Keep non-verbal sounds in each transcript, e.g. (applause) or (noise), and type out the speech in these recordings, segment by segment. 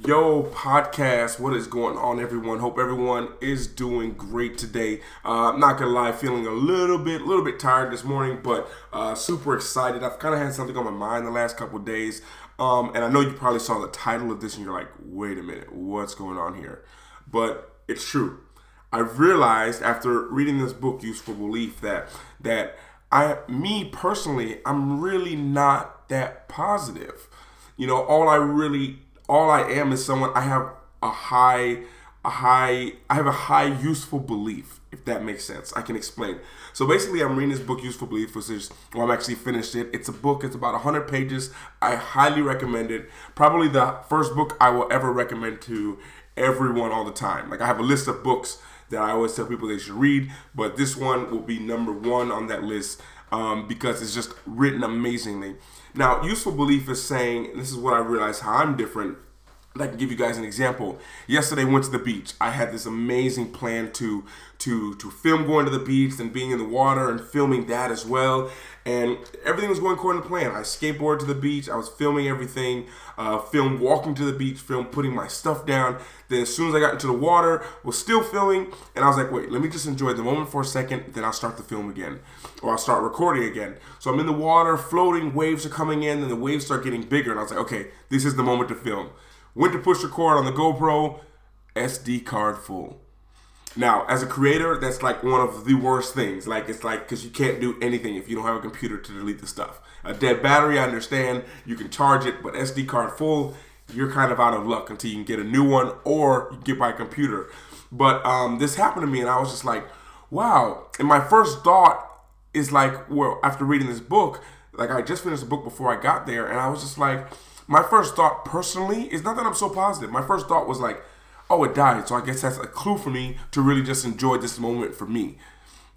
Yo, podcast, what is going on, everyone? Hope everyone is doing great today. Uh, I'm not gonna lie, feeling a little bit, a little bit tired this morning, but uh, super excited. I've kind of had something on my mind the last couple days, um, and I know you probably saw the title of this, and you're like, "Wait a minute, what's going on here?" But it's true. I realized after reading this book, Useful Belief, that that I, me personally, I'm really not that positive. You know, all I really all I am is someone I have a high a high I have a high useful belief if that makes sense. I can explain. So basically I'm reading this book Useful Belief which is well I'm actually finished it. It's a book, it's about 100 pages. I highly recommend it. Probably the first book I will ever recommend to everyone all the time. Like I have a list of books that I always tell people they should read, but this one will be number 1 on that list um, because it's just written amazingly. Now, useful belief is saying, this is what I realized how I'm different. I can give you guys an example. Yesterday, went to the beach. I had this amazing plan to to to film going to the beach and being in the water and filming that as well. And everything was going according to plan. I skateboarded to the beach. I was filming everything. Uh, walking to the beach. Film putting my stuff down. Then as soon as I got into the water, was still filming. And I was like, wait, let me just enjoy the moment for a second. Then I'll start the film again, or I'll start recording again. So I'm in the water, floating. Waves are coming in, and the waves start getting bigger. And I was like, okay, this is the moment to film. Went to push record on the GoPro, SD card full. Now, as a creator, that's like one of the worst things. Like, it's like, because you can't do anything if you don't have a computer to delete the stuff. A dead battery, I understand, you can charge it, but SD card full, you're kind of out of luck until you can get a new one or you get by a computer. But um, this happened to me, and I was just like, wow. And my first thought is like, well, after reading this book, like I just finished the book before I got there, and I was just like, my first thought personally is not that I'm so positive. My first thought was like, oh, it died. So I guess that's a clue for me to really just enjoy this moment for me.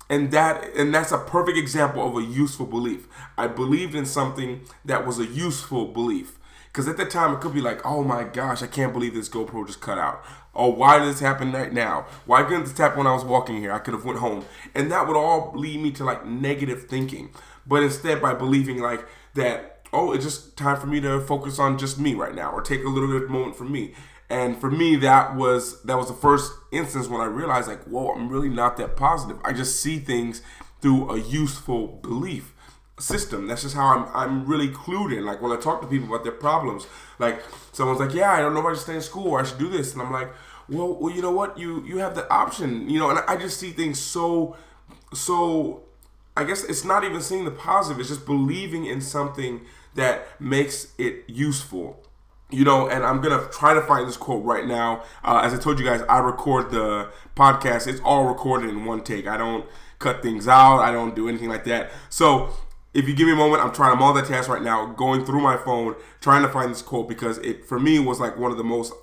And that and that's a perfect example of a useful belief. I believed in something that was a useful belief. Because at the time it could be like, oh my gosh, I can't believe this GoPro just cut out. Oh, why did this happen right now? Why couldn't this happen when I was walking here? I could have went home. And that would all lead me to like negative thinking. But instead by believing like that oh, it's just time for me to focus on just me right now, or take a little bit of moment for me. And for me, that was that was the first instance when I realized, like, whoa, I'm really not that positive. I just see things through a useful belief system. That's just how I'm I'm really clued in. Like when I talk to people about their problems, like someone's like, Yeah, I don't know if I should stay in school or I should do this. And I'm like, Well, well, you know what? You you have the option, you know, and I just see things so so I guess it's not even seeing the positive, it's just believing in something that makes it useful. You know, and I'm gonna try to find this quote right now. Uh, as I told you guys, I record the podcast; it's all recorded in one take. I don't cut things out. I don't do anything like that. So if you give me a moment, I'm trying. I'm on that task right now, going through my phone, trying to find this quote because it for me was like one of the most,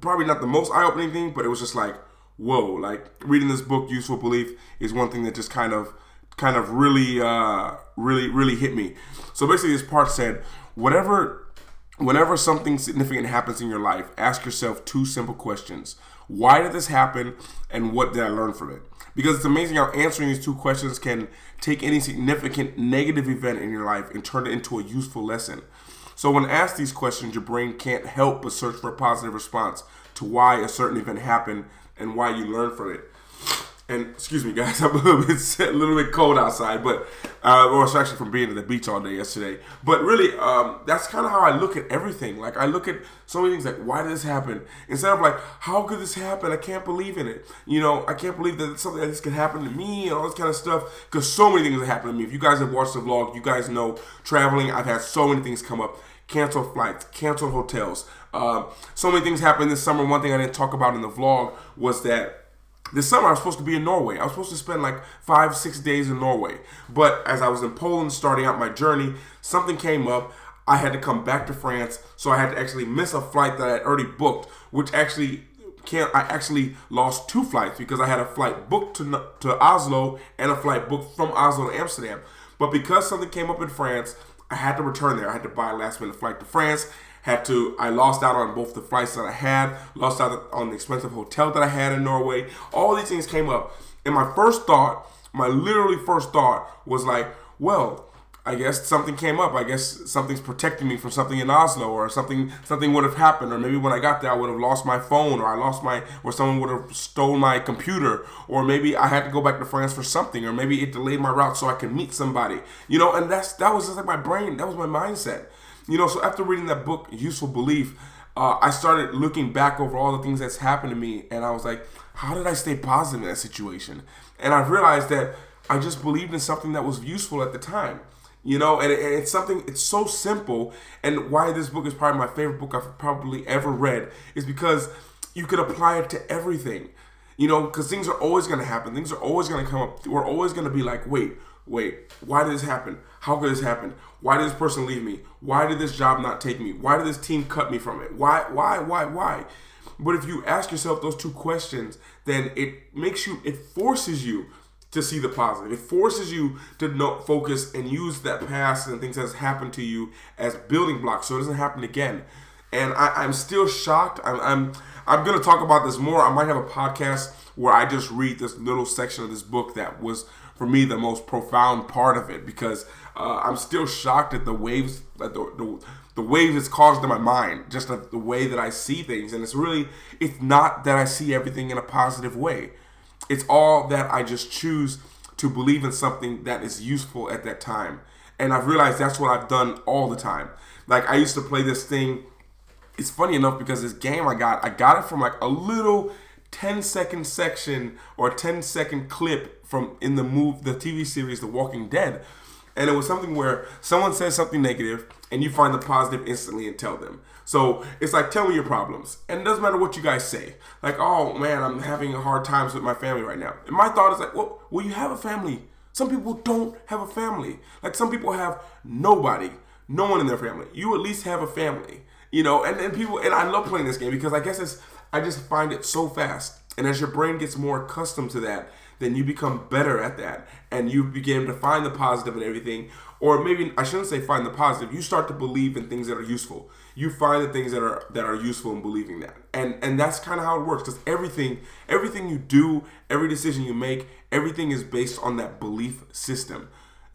probably not the most eye-opening thing, but it was just like, whoa! Like reading this book, Useful Belief, is one thing that just kind of kind of really, uh, really, really hit me. So basically, this part said, whatever, whenever something significant happens in your life, ask yourself two simple questions: Why did this happen, and what did I learn from it? Because it's amazing how answering these two questions can take any significant negative event in your life and turn it into a useful lesson. So when asked these questions, your brain can't help but search for a positive response to why a certain event happened and why you learned from it and excuse me, guys, (laughs) I'm a little bit a little bit cold outside, but uh, or it's actually from being at the beach all day yesterday. But really, um, that's kind of how I look at everything. Like I look at so many things like, why did this happen? Instead of like, how could this happen? I can't believe in it. You know, I can't believe that something like this could happen to me and all this kind of stuff. Because so many things have happened to me. If you guys have watched the vlog, you guys know traveling. I've had so many things come up. Canceled flights, canceled hotels. Uh, so many things happened this summer. One thing I didn't talk about in the vlog was that this summer I was supposed to be in Norway. I was supposed to spend like five, six days in Norway. But as I was in Poland starting out my journey, something came up. I had to come back to France, so I had to actually miss a flight that I had already booked, which actually can't. I actually lost two flights because I had a flight booked to to Oslo and a flight booked from Oslo to Amsterdam. But because something came up in France, I had to return there. I had to buy a last minute flight to France had to I lost out on both the flights that I had, lost out on the expensive hotel that I had in Norway. All these things came up. And my first thought, my literally first thought was like, well, I guess something came up. I guess something's protecting me from something in Oslo, or something something would have happened, or maybe when I got there, I would have lost my phone, or I lost my, or someone would have stolen my computer, or maybe I had to go back to France for something, or maybe it delayed my route so I could meet somebody. You know, and that's that was just like my brain. That was my mindset. You know, so after reading that book, Useful Belief, uh, I started looking back over all the things that's happened to me, and I was like, how did I stay positive in that situation? And I realized that I just believed in something that was useful at the time you know and, and, it's something it's so simple and why this book is probably my favorite book i've probably ever read is because you could apply it to everything. You know because things are always going to happen. Things are always going to come up. We're always going to be like wait wait why did this happen? How could this happen? Why did this person leave me? Why did this job not take me? Why did this team cut me from it? Why why why why? But if you ask yourself those two questions then it makes you it forces you to see the positive. It forces you to focus and use that past and things that's happened to you as building blocks so it doesn't happen again. And I, am still shocked. I'm, I'm I'm gonna talk about this more. I might have a podcast where I just read this little section of this book that was for me the most profound part of it because uh, I'm still shocked at the waves that the, the the waves it's caused in my mind, just the, the way that I see things. And it's really it's not that I see everything in a positive way. It's all that I just choose to believe in something that is useful at that time. And I've realized that's what I've done all the time. Like I used to play this thing. It's funny enough because this game I got, I got it from like a little 10 second section or 10 second clip from in the move the TV series The Walking Dead. And it was something where someone says something negative and you find the positive instantly and tell them. So it's like, tell me your problems. And it doesn't matter what you guys say. Like, oh man, I'm having hard times with my family right now. And my thought is like, well, well, you have a family. Some people don't have a family. Like some people have nobody, no one in their family. You at least have a family. You know, and, and people and I love playing this game because I guess it's I just find it so fast. And as your brain gets more accustomed to that, then you become better at that and you begin to find the positive in everything or maybe I shouldn't say find the positive. You start to believe in things that are useful. You find the things that are that are useful in believing that, and and that's kind of how it works. Because everything, everything you do, every decision you make, everything is based on that belief system.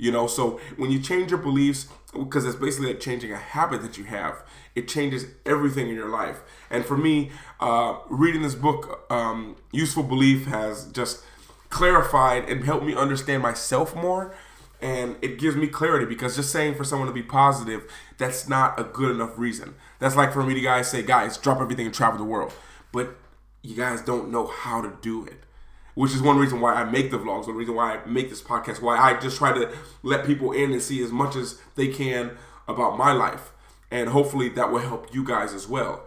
You know, so when you change your beliefs, because it's basically like changing a habit that you have, it changes everything in your life. And for me, uh, reading this book, um, Useful Belief, has just clarified and helped me understand myself more. And it gives me clarity because just saying for someone to be positive that's not a good enough reason. That's like for me to guys say guys drop everything and travel the world. But you guys don't know how to do it which is one reason why i make the vlogs one reason why i make this podcast why i just try to let people in and see as much as they can about my life and hopefully that will help you guys as well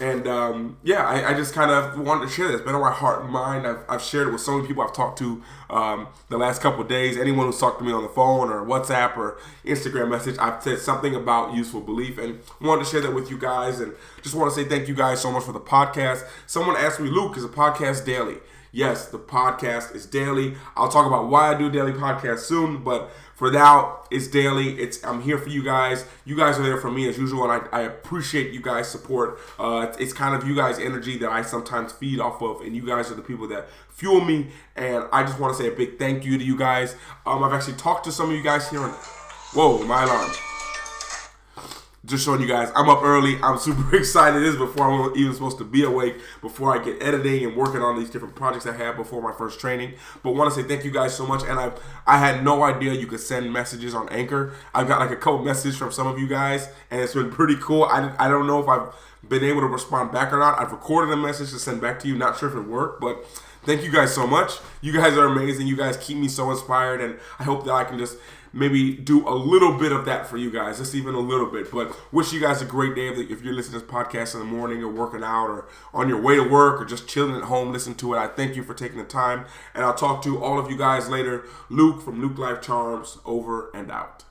and um, yeah, I, I just kind of wanted to share this. It's been on my heart and mind. I've, I've shared it with so many people I've talked to um, the last couple days. Anyone who's talked to me on the phone or WhatsApp or Instagram message, I've said something about useful belief and wanted to share that with you guys. And just want to say thank you guys so much for the podcast. Someone asked me, Luke, is a podcast daily? Yes, the podcast is daily. I'll talk about why I do daily podcast soon, but for now, it's daily. It's I'm here for you guys. You guys are there for me as usual, and I, I appreciate you guys' support. Uh, it's, kind of you guys' energy that I sometimes feed off of, and you guys are the people that fuel me. And I just want to say a big thank you to you guys. Um, I've actually talked to some of you guys here. Whoa, my alarm just showing you guys I'm up early. I'm (laughs) super excited. This is before I'm even supposed to be awake, before I get editing and working on these different projects I have before my first training. But want to say thank you guys so much. And I I had no idea you could send messages on Anchor. I've got like a couple messages from some of you guys, and it's been pretty cool. I, I don't know if I've been able to respond back or not. I've recorded a message to send back to you. Not sure if it worked, but thank you guys so much. You guys are amazing. You guys keep me so inspired, and I hope that I can just maybe do a little bit of that for you guys, just even a little bit. But wish you guys a great day if you're listening to this podcast in the morning or working out or on your way to work or just chilling at home, listen to it. I thank you for taking the time. And I'll talk to all of you guys later. Luke from Luke Life Charms, over and out.